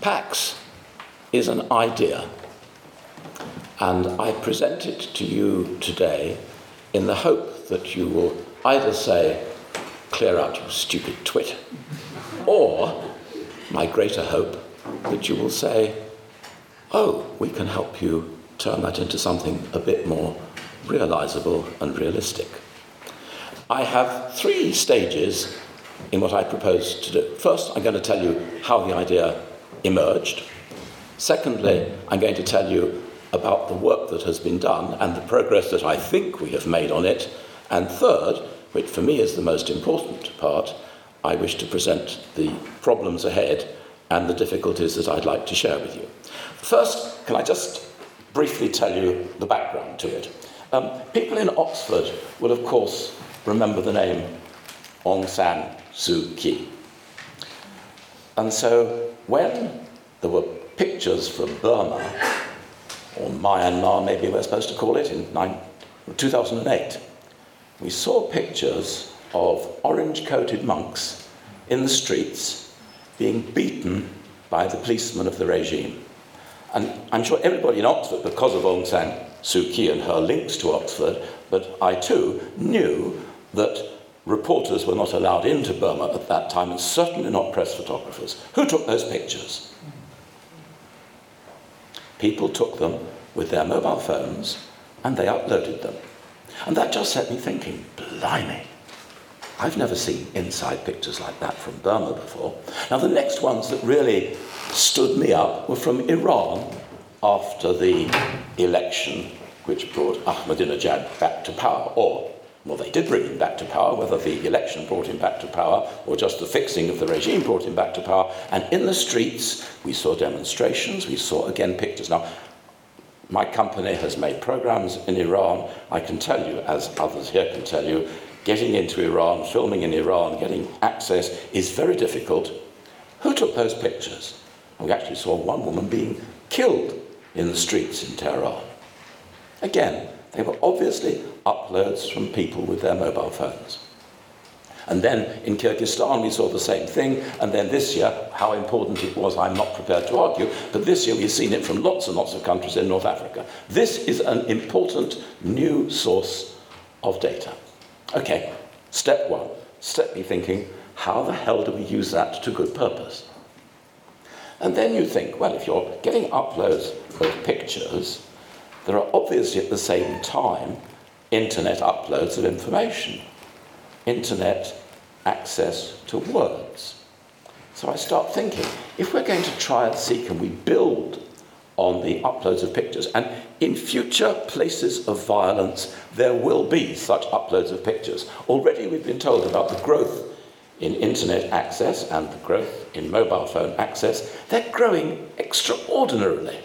PAX is an idea, and I present it to you today in the hope that you will either say, clear out, you stupid twit, or, my greater hope, that you will say, oh, we can help you turn that into something a bit more realizable and realistic. I have three stages in what I propose to do. First, I'm going to tell you how the idea emerged. Secondly, I'm going to tell you about the work that has been done and the progress that I think we have made on it. And third, which for me is the most important part, I wish to present the problems ahead and the difficulties that I'd like to share with you. First, can I just briefly tell you the background to it? Um, people in Oxford will, of course, remember the name Aung San Suu Kyi. And so when there were pictures from Burma, or Myanmar, maybe we're supposed to call it, in 2008, we saw pictures of orange coated monks in the streets being beaten by the policemen of the regime. And I'm sure everybody in Oxford, because of Aung San Suu Kyi and her links to Oxford, but I too knew that reporters were not allowed into Burma at that time, and certainly not press photographers. Who took those pictures? People took them with their mobile phones and they uploaded them. And that just set me thinking, blimey, I've never seen inside pictures like that from Burma before. Now, the next ones that really stood me up were from Iran after the election which brought Ahmadinejad back to power, or well, they did bring him back to power, whether the election brought him back to power or just the fixing of the regime brought him back to power. And in the streets, we saw demonstrations, we saw again pictures. Now, my company has made programs in Iran. I can tell you, as others here can tell you, getting into Iran, filming in Iran, getting access is very difficult. Who took those pictures? We actually saw one woman being killed in the streets in Tehran. Again, they were obviously uploads from people with their mobile phones. And then in Kyrgyzstan, we saw the same thing. And then this year, how important it was, I'm not prepared to argue, but this year we've seen it from lots and lots of countries in North Africa. This is an important new source of data. Okay, step one. Step me thinking, how the hell do we use that to good purpose? And then you think, well, if you're getting uploads of pictures, there are obviously at the same time internet uploads of information, internet access to words. So I start thinking if we're going to try and see can we build on the uploads of pictures, and in future places of violence, there will be such uploads of pictures. Already we've been told about the growth in internet access and the growth in mobile phone access. They're growing extraordinarily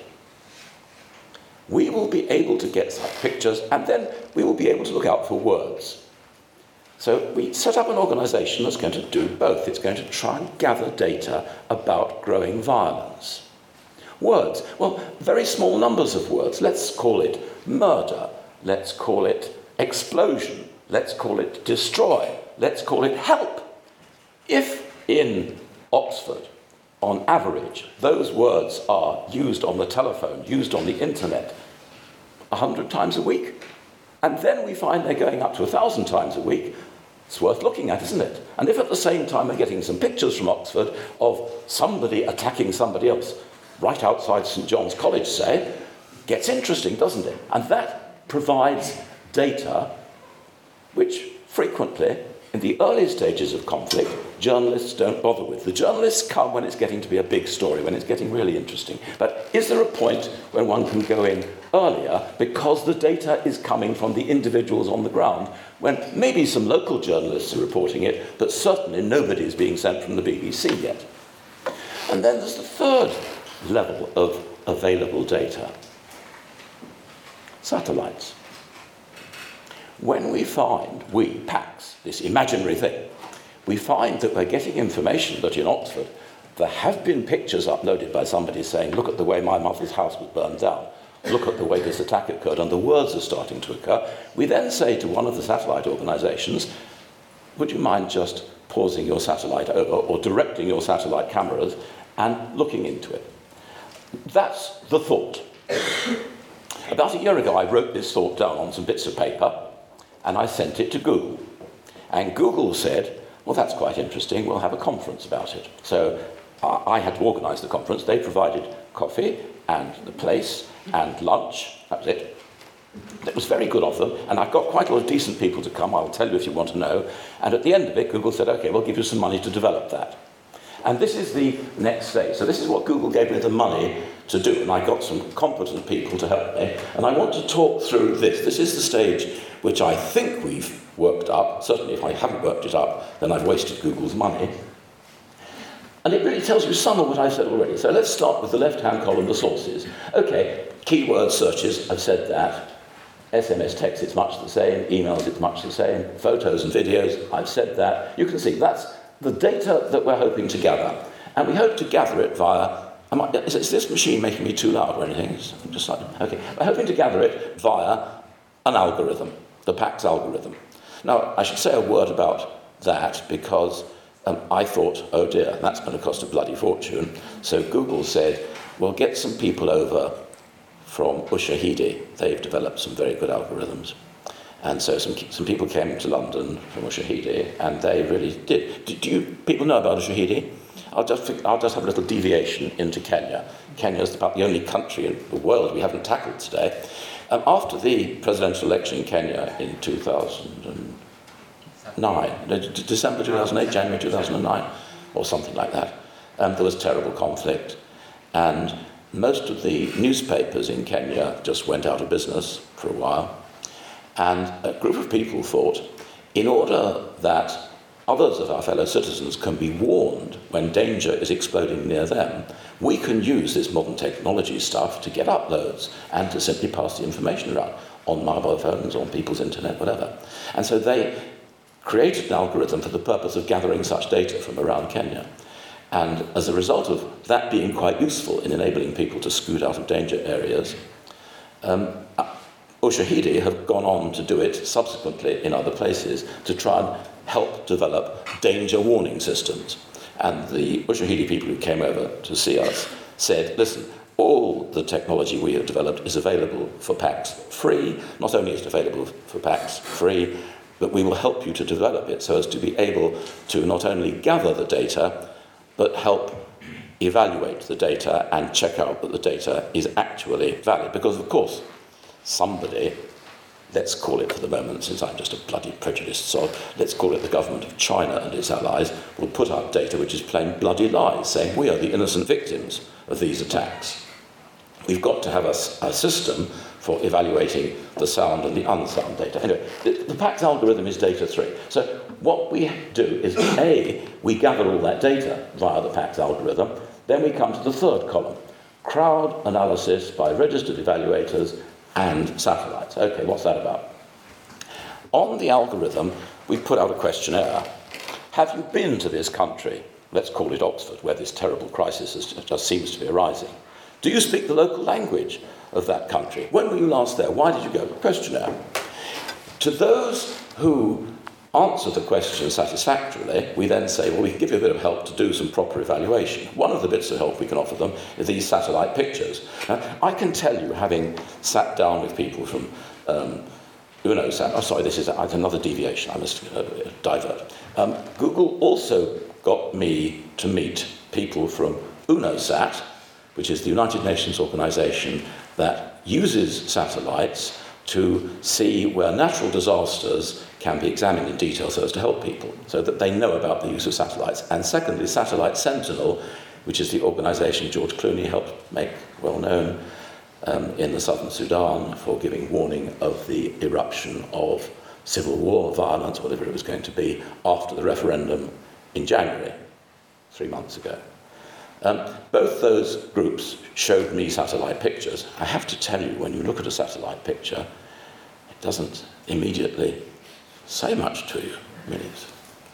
we will be able to get such pictures and then we will be able to look out for words. So we set up an organization that's going to do both. It's going to try and gather data about growing violence. Words, well, very small numbers of words. Let's call it murder. Let's call it explosion. Let's call it destroy. Let's call it help. If in Oxford on average, those words are used on the telephone, used on the internet, 100 times a week. And then we find they're going up to 1,000 times a week. It's worth looking at, isn't it? And if at the same time we're getting some pictures from Oxford of somebody attacking somebody else right outside St John's College, say, gets interesting, doesn't it? And that provides data which frequently in the early stages of conflict, journalists don't bother with. The journalists come when it's getting to be a big story, when it's getting really interesting. But is there a point when one can go in earlier because the data is coming from the individuals on the ground, when maybe some local journalists are reporting it, but certainly nobody is being sent from the BBC yet? And then there's the third level of available data satellites. When we find, we, PAX, this imaginary thing, we find that we're getting information that in Oxford there have been pictures uploaded by somebody saying, look at the way my mother's house was burned down, look at the way this attack occurred, and the words are starting to occur. We then say to one of the satellite organizations, would you mind just pausing your satellite over or directing your satellite cameras and looking into it. That's the thought. About a year ago, I wrote this thought down on some bits of paper and I sent it to Google. And Google said, well, that's quite interesting, we'll have a conference about it. So I had to organise the conference. They provided coffee and the place and lunch. That was it. It was very good of them, and I got quite a lot of decent people to come. I'll tell you if you want to know. And at the end of it, Google said, okay, we'll give you some money to develop that. And this is the next stage. So this is what Google gave me the money to do, and I got some competent people to help me. And I want to talk through this. This is the stage which I think we've worked up. Certainly, if I haven't worked it up, then I've wasted Google's money. And it really tells you some of what I've said already. So let's start with the left-hand column, the sources. Okay, keyword searches, I've said that. SMS text, it's much the same. Emails, it's much the same. Photos and videos, I've said that. You can see that's the data that we're hoping to gather. And we hope to gather it via. I, is, is, this machine making me too loud or anything? It's just like, okay. We're hoping to gather it via an algorithm, the PAX algorithm. Now, I should say a word about that because um, I thought, oh dear, that's going to cost a bloody fortune. So Google said, well, get some people over from Ushahidi. They've developed some very good algorithms. And so some, some people came to London from Ushahidi, and they really did. Do, do you people know about Ushahidi? I'll just, I'll just have a little deviation into Kenya. Kenya is about the only country in the world we haven't tackled today. Um, after the presidential election in Kenya in 2009, December 2008, January 2009, or something like that, um, there was terrible conflict. And most of the newspapers in Kenya just went out of business for a while. And a group of people thought, in order that others of our fellow citizens can be warned when danger is exploding near them, we can use this modern technology stuff to get uploads and to simply pass the information around on mobile phones, on people's internet, whatever. And so they created an algorithm for the purpose of gathering such data from around Kenya. And as a result of that being quite useful in enabling people to scoot out of danger areas, um, Oh, Ushahidi have gone on to do it subsequently in other places to try and help develop danger warning systems. And the oh, Ushahidi people who came over to see us said, listen, all the technology we have developed is available for PAX free. Not only is it available for PAX free, but we will help you to develop it so as to be able to not only gather the data, but help evaluate the data and check out that the data is actually valid. Because, of course, somebody let's call it for the moment, since I'm just a bloody prejudiced sod, let's call it the government of China and its allies, will put out data which is plain bloody lies, saying we are the innocent victims of these attacks. We've got to have a, a system for evaluating the sound and the unsound data. Anyway, the, the PAX algorithm is data three. So what we do is A, we gather all that data via the PAX algorithm, then we come to the third column, crowd analysis by registered evaluators and satellites. Okay, what's that about? On the algorithm, we've put out a questionnaire. Have you been to this country? Let's call it Oxford, where this terrible crisis just seems to be arising. Do you speak the local language of that country? When were you last there? Why did you go? Questionnaire. To those who answer the question satisfactorily, we then say, well, we can give you a bit of help to do some proper evaluation. One of the bits of help we can offer them is these satellite pictures. Now, I can tell you, having sat down with people from um, UNOSAT, oh, sorry, this is another deviation, I must uh, divert. Um, Google also got me to meet people from UNOSAT, which is the United Nations organization that uses satellites to see where natural disasters can be examined in detail so as to help people, so that they know about the use of satellites. And secondly, Satellite Sentinel, which is the organisation George Clooney helped make well known um, in the southern Sudan for giving warning of the eruption of civil war, violence, whatever it was going to be, after the referendum in January, three months ago. Um, both those groups showed me satellite pictures. I have to tell you, when you look at a satellite picture, it doesn't immediately say much to you. I mean, it's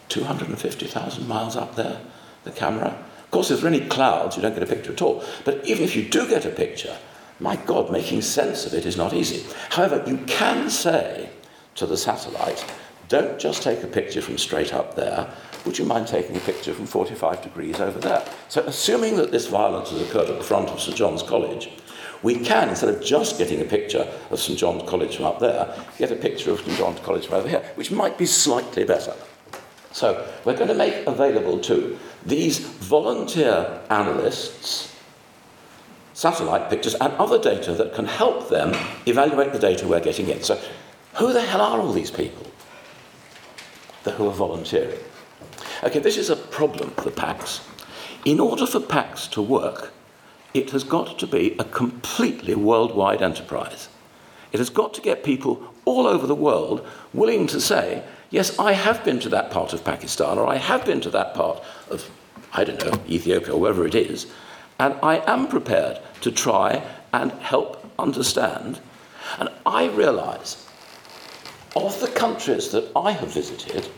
250,000 miles up there, the camera. Of course, if there are any clouds, you don't get a picture at all. But even if you do get a picture, my God, making sense of it is not easy. However, you can say to the satellite, don't just take a picture from straight up there, would you mind taking a picture from 45 degrees over there? So, assuming that this violence has occurred at the front of St John's College, we can, instead of just getting a picture of St John's College from up there, get a picture of St John's College from over here, which might be slightly better. So, we're going to make available to these volunteer analysts satellite pictures and other data that can help them evaluate the data we're getting in. So, who the hell are all these people that who are volunteering? Okay, this is a problem for PAX. In order for PAX to work, it has got to be a completely worldwide enterprise. It has got to get people all over the world willing to say, yes, I have been to that part of Pakistan, or I have been to that part of, I don't know, Ethiopia, or wherever it is, and I am prepared to try and help understand. And I realize of the countries that I have visited,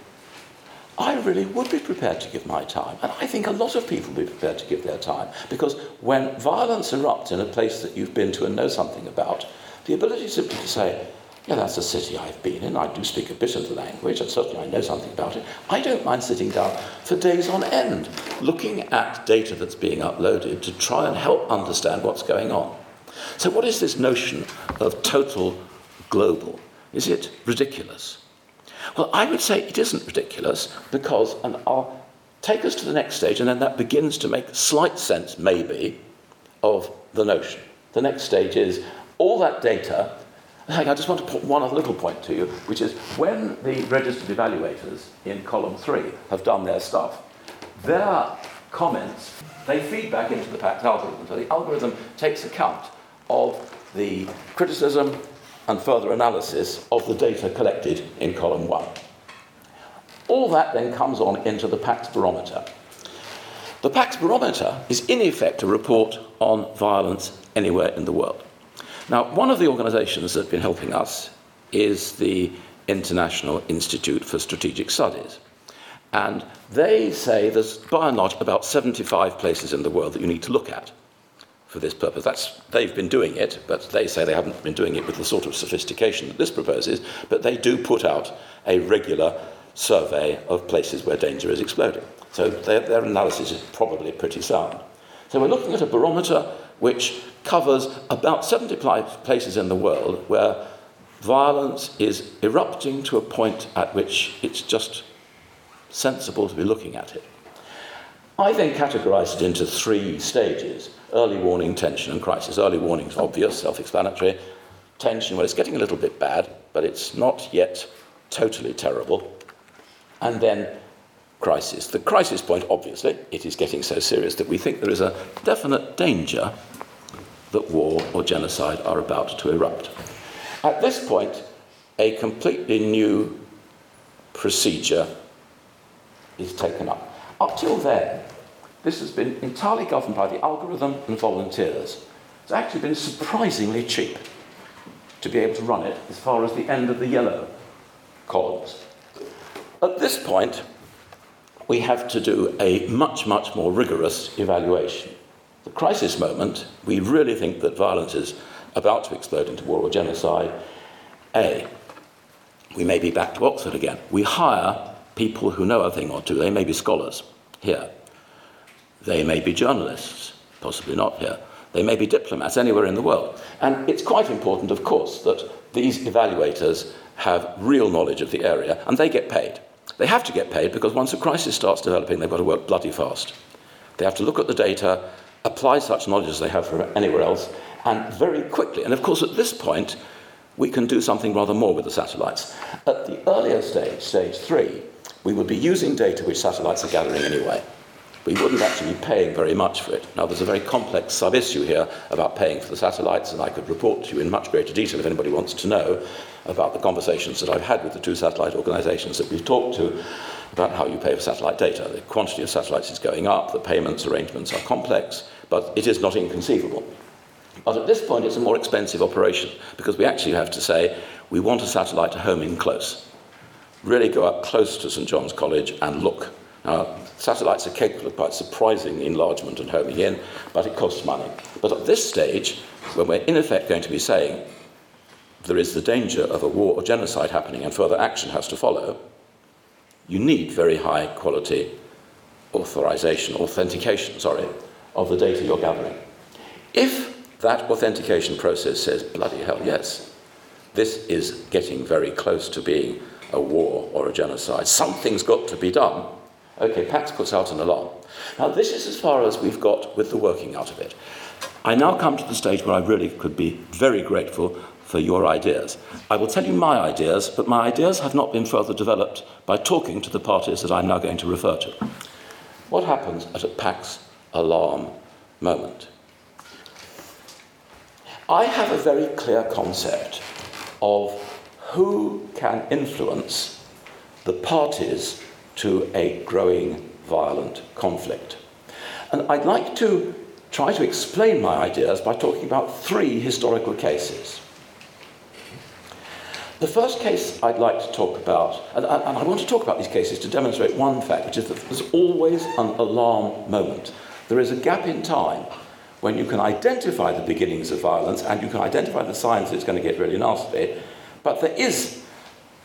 I really would be prepared to give my time. And I think a lot of people would be prepared to give their time. Because when violence erupts in a place that you've been to and know something about, the ability simply to say, yeah, that's a city I've been in. I do speak a bit of the language, and certainly I know something about it. I don't mind sitting down for days on end, looking at data that's being uploaded to try and help understand what's going on. So, what is this notion of total global? Is it ridiculous? Well, I would say it isn't ridiculous because, and I'll take us to the next stage, and then that begins to make slight sense, maybe, of the notion. The next stage is all that data. I just want to put one other little point to you, which is when the registered evaluators in column three have done their stuff, their comments, they feed back into the PAX algorithm. So the algorithm takes account of the criticism, and further analysis of the data collected in column one. All that then comes on into the PAX barometer. The PAX barometer is in effect a report on violence anywhere in the world. Now, one of the organizations that's been helping us is the International Institute for Strategic Studies. And they say there's by and large about 75 places in the world that you need to look at for this purpose. That's, they've been doing it, but they say they haven't been doing it with the sort of sophistication that this proposes, but they do put out a regular survey of places where danger is exploding. So their, their analysis is probably pretty sound. So we're looking at a barometer which covers about 70 places in the world where violence is erupting to a point at which it's just sensible to be looking at it. I then categorized it into three stages early warning, tension, and crisis. Early warning is obvious, self explanatory. Tension, well, it's getting a little bit bad, but it's not yet totally terrible. And then crisis. The crisis point, obviously, it is getting so serious that we think there is a definite danger that war or genocide are about to erupt. At this point, a completely new procedure is taken up. Up till then, this has been entirely governed by the algorithm and volunteers. It's actually been surprisingly cheap to be able to run it as far as the end of the yellow columns. At this point, we have to do a much, much more rigorous evaluation. The crisis moment, we really think that violence is about to explode into war or genocide. A, we may be back to Oxford again. We hire people who know a thing or two, they may be scholars here. They may be journalists, possibly not here. They may be diplomats anywhere in the world. And it's quite important, of course, that these evaluators have real knowledge of the area and they get paid. They have to get paid because once a crisis starts developing, they've got to work bloody fast. They have to look at the data, apply such knowledge as they have from anywhere else, and very quickly. And of course, at this point, we can do something rather more with the satellites. At the earlier stage, stage three, we would be using data which satellites are gathering anyway we wouldn't actually be paying very much for it. Now, there's a very complex sub issue here about paying for the satellites, and I could report to you in much greater detail if anybody wants to know about the conversations that I've had with the two satellite organizations that we've talked to about how you pay for satellite data. The quantity of satellites is going up, the payments arrangements are complex, but it is not inconceivable. But at this point, it's a more expensive operation because we actually have to say we want a satellite to home in close. Really go up close to St John's College and look. Now, Satellites are capable of quite surprising enlargement and homing in, but it costs money. But at this stage, when we're in effect going to be saying there is the danger of a war or genocide happening and further action has to follow, you need very high quality authorization, authentication, sorry, of the data you're gathering. If that authentication process says, bloody hell, yes, this is getting very close to being a war or a genocide, something's got to be done, okay, Pax puts out an alarm. Now, this is as far as we've got with the working out of it. I now come to the stage where I really could be very grateful for your ideas. I will tell you my ideas, but my ideas have not been further developed by talking to the parties that I'm now going to refer to. What happens at a Pax alarm moment? I have a very clear concept of who can influence the parties to a growing violent conflict. And I'd like to try to explain my ideas by talking about three historical cases. The first case I'd like to talk about, and, and, I want to talk about these cases to demonstrate one fact, which is that there's always an alarm moment. There is a gap in time when you can identify the beginnings of violence and you can identify the signs that it's going to get really nasty, but there is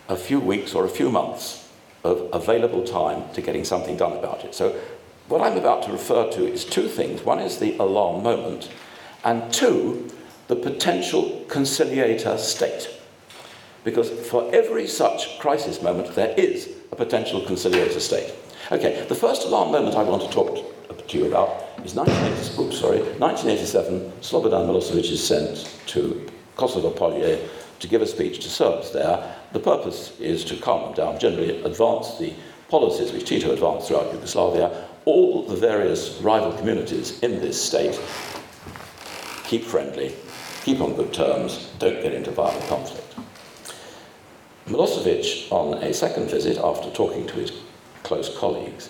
a few weeks or a few months of available time to getting something done about it. So, what I'm about to refer to is two things. One is the alarm moment, and two, the potential conciliator state. Because for every such crisis moment, there is a potential conciliator state. Okay, the first alarm moment I want to talk to you about is 1980, oops, sorry, 1987. Slobodan Milosevic is sent to Kosovo Polje to give a speech to Serbs there. The purpose is to calm them down, generally advance the policies which Tito advanced throughout Yugoslavia. All the various rival communities in this state keep friendly, keep on good terms, don't get into violent conflict. Milosevic, on a second visit, after talking to his close colleagues,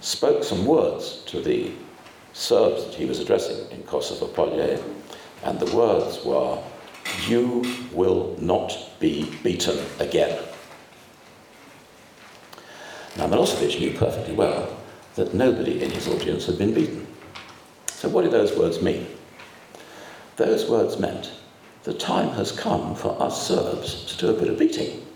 spoke some words to the Serbs that he was addressing in Kosovo Polje, and the words were, You will not be beaten again. Now, Milosevic knew perfectly well that nobody in his audience had been beaten. So, what did those words mean? Those words meant the time has come for us Serbs to do a bit of beating.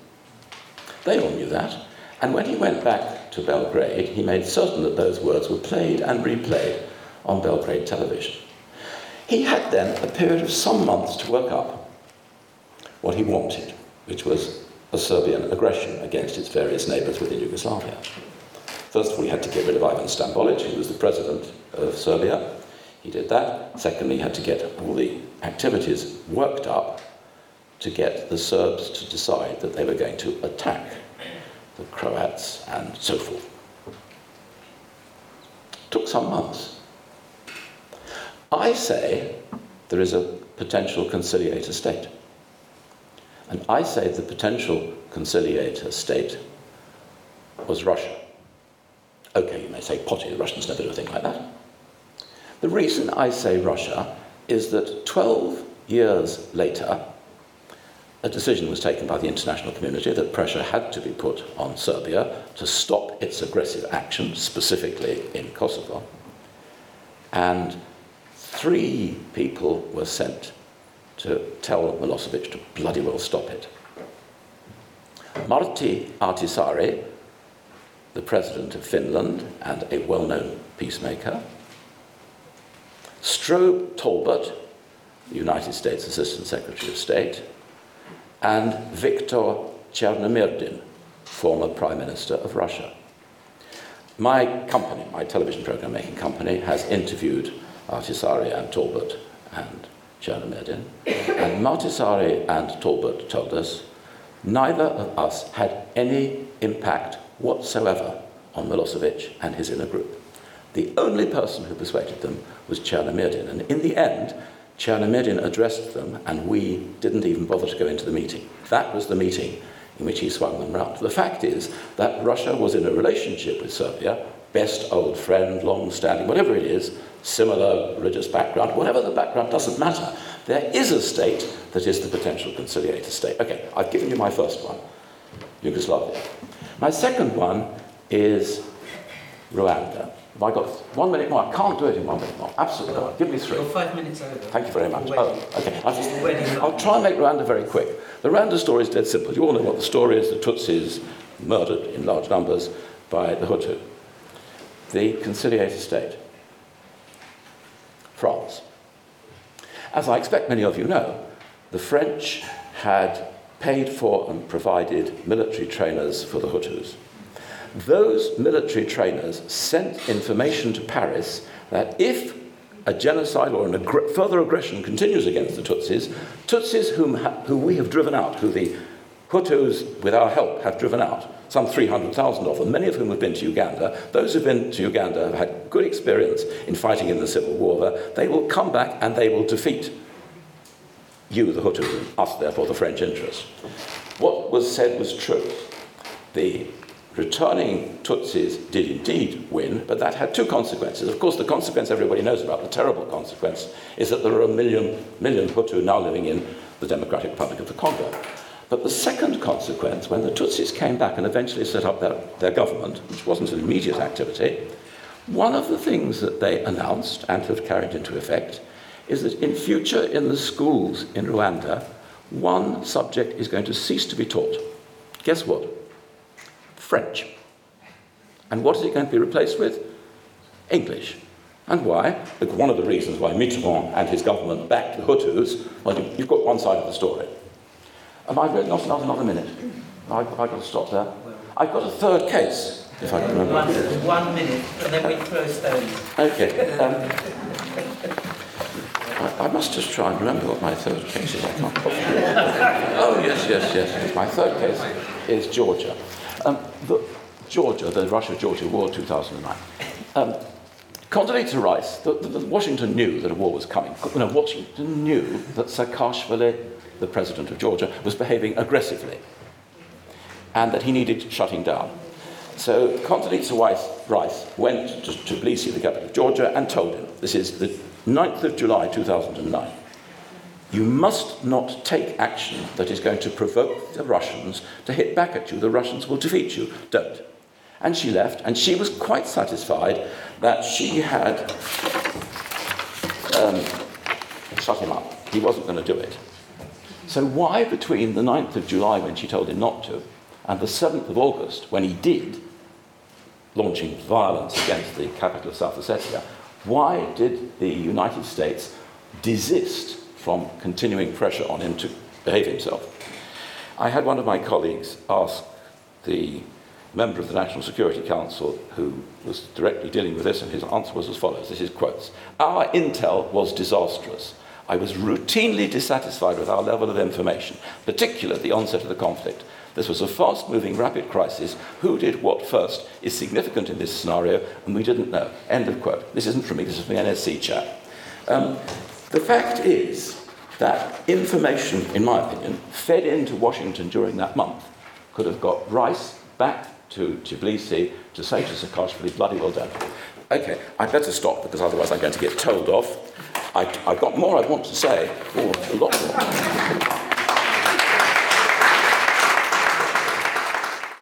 They all knew that. And when he went back to Belgrade, he made certain that those words were played and replayed on Belgrade television. He had then a period of some months to work up what he wanted, which was a Serbian aggression against its various neighbours within Yugoslavia. First of all, he had to get rid of Ivan Stambolic, who was the president of Serbia. He did that. Secondly, he had to get all the activities worked up to get the Serbs to decide that they were going to attack the Croats and so forth. It took some months. I say there is a potential conciliator state. And I say the potential conciliator state was Russia. Okay, you may say potty, the Russians never do a thing like that. The reason I say Russia is that 12 years later, a decision was taken by the international community that pressure had to be put on Serbia to stop its aggressive action, specifically in Kosovo. And Three people were sent to tell Milosevic to bloody well stop it. Martti Ahtisaari, the president of Finland and a well known peacemaker, Strobe Talbott, the United States Assistant Secretary of State, and Viktor Chernomyrdin, former Prime Minister of Russia. My company, my television program making company, has interviewed Ahtisaari and Talbott and Chernomyrdin. And Ahtisaari and Talbott told us neither of us had any impact whatsoever on Milosevic and his inner group. The only person who persuaded them was Chernomyrdin. And in the end, Chernomyrdin addressed them, and we didn't even bother to go into the meeting. That was the meeting in which he swung them round. The fact is that Russia was in a relationship with Serbia, best old friend, long standing, whatever it is, similar religious background, whatever the background, doesn't matter. There is a state that is the potential conciliator state. Okay, I've given you my first one, Yugoslavia. My second one is Rwanda. Have I got one minute more? I can't do it in one minute more. Absolutely not. Give me three. You're five minutes over. Thank you very much. Oh, okay. I'll, just, I'll try and make Rwanda very quick. The Rwanda story is dead simple. You all know what the story is. The Tutsis murdered in large numbers by the Hutu. The conciliator state, France. As I expect many of you know, the French had paid for and provided military trainers for the Hutus. Those military trainers sent information to Paris that if a genocide or ag- further aggression continues against the Tutsis, Tutsis whom who we have driven out, who the Hutus, with our help, have driven out, some 300,000 of them, many of whom have been to Uganda. Those who've been to Uganda have had good experience in fighting in the civil war there. They will come back and they will defeat you, the Hutu, us, therefore, the French interest. What was said was true. The returning Tutsis did indeed win, but that had two consequences. Of course, the consequence everybody knows about, the terrible consequence, is that there are a million, million Hutu now living in the Democratic Republic of the Congo. But the second consequence, when the Tutsis came back and eventually set up their, their government, which wasn't an immediate activity, one of the things that they announced and have carried into effect is that in future in the schools in Rwanda, one subject is going to cease to be taught. Guess what? French. And what is it going to be replaced with? English. And why? Look, one of the reasons why Mitterrand and his government backed the Hutus, well, you've got one side of the story. Am I really not another, another minute? Have I, got to stop there? I've got a third case, if I can remember. One, one minute, and then we throw stones. Okay. Um, I, I must just try and remember what my third case is. I can't. oh, yes, yes, yes. My third case is Georgia. Um, the, Georgia, the Russia Georgia War 2009. Um, Condoleezza Rice, the, the, the Washington knew that a war was coming. No, Washington knew that Saakashvili, the president of Georgia, was behaving aggressively and that he needed shutting down. So Condoleezza Rice, went to Tbilisi, the capital of Georgia, and told him this is the 9th of July 2009. You must not take action that is going to provoke the Russians to hit back at you. The Russians will defeat you. Don't. And she left, and she was quite satisfied that she had um, shut him up. He wasn't going to do it. So, why between the 9th of July, when she told him not to, and the 7th of August, when he did, launching violence against the capital of South Ossetia, why did the United States desist from continuing pressure on him to behave himself? I had one of my colleagues ask the member of the National Security Council who was directly dealing with this, and his answer was as follows this is quotes Our intel was disastrous. I was routinely dissatisfied with our level of information, particularly at the onset of the conflict. This was a fast moving, rapid crisis. Who did what first is significant in this scenario, and we didn't know. End of quote. This isn't from me, this is from the NSC chat. Um, the fact is that information, in my opinion, fed into Washington during that month could have got Rice back to Tbilisi to say to Saakashvili, bloody well done. Okay, I'd better stop because otherwise I'm going to get told off. I, have got more I want to say, or a lot more.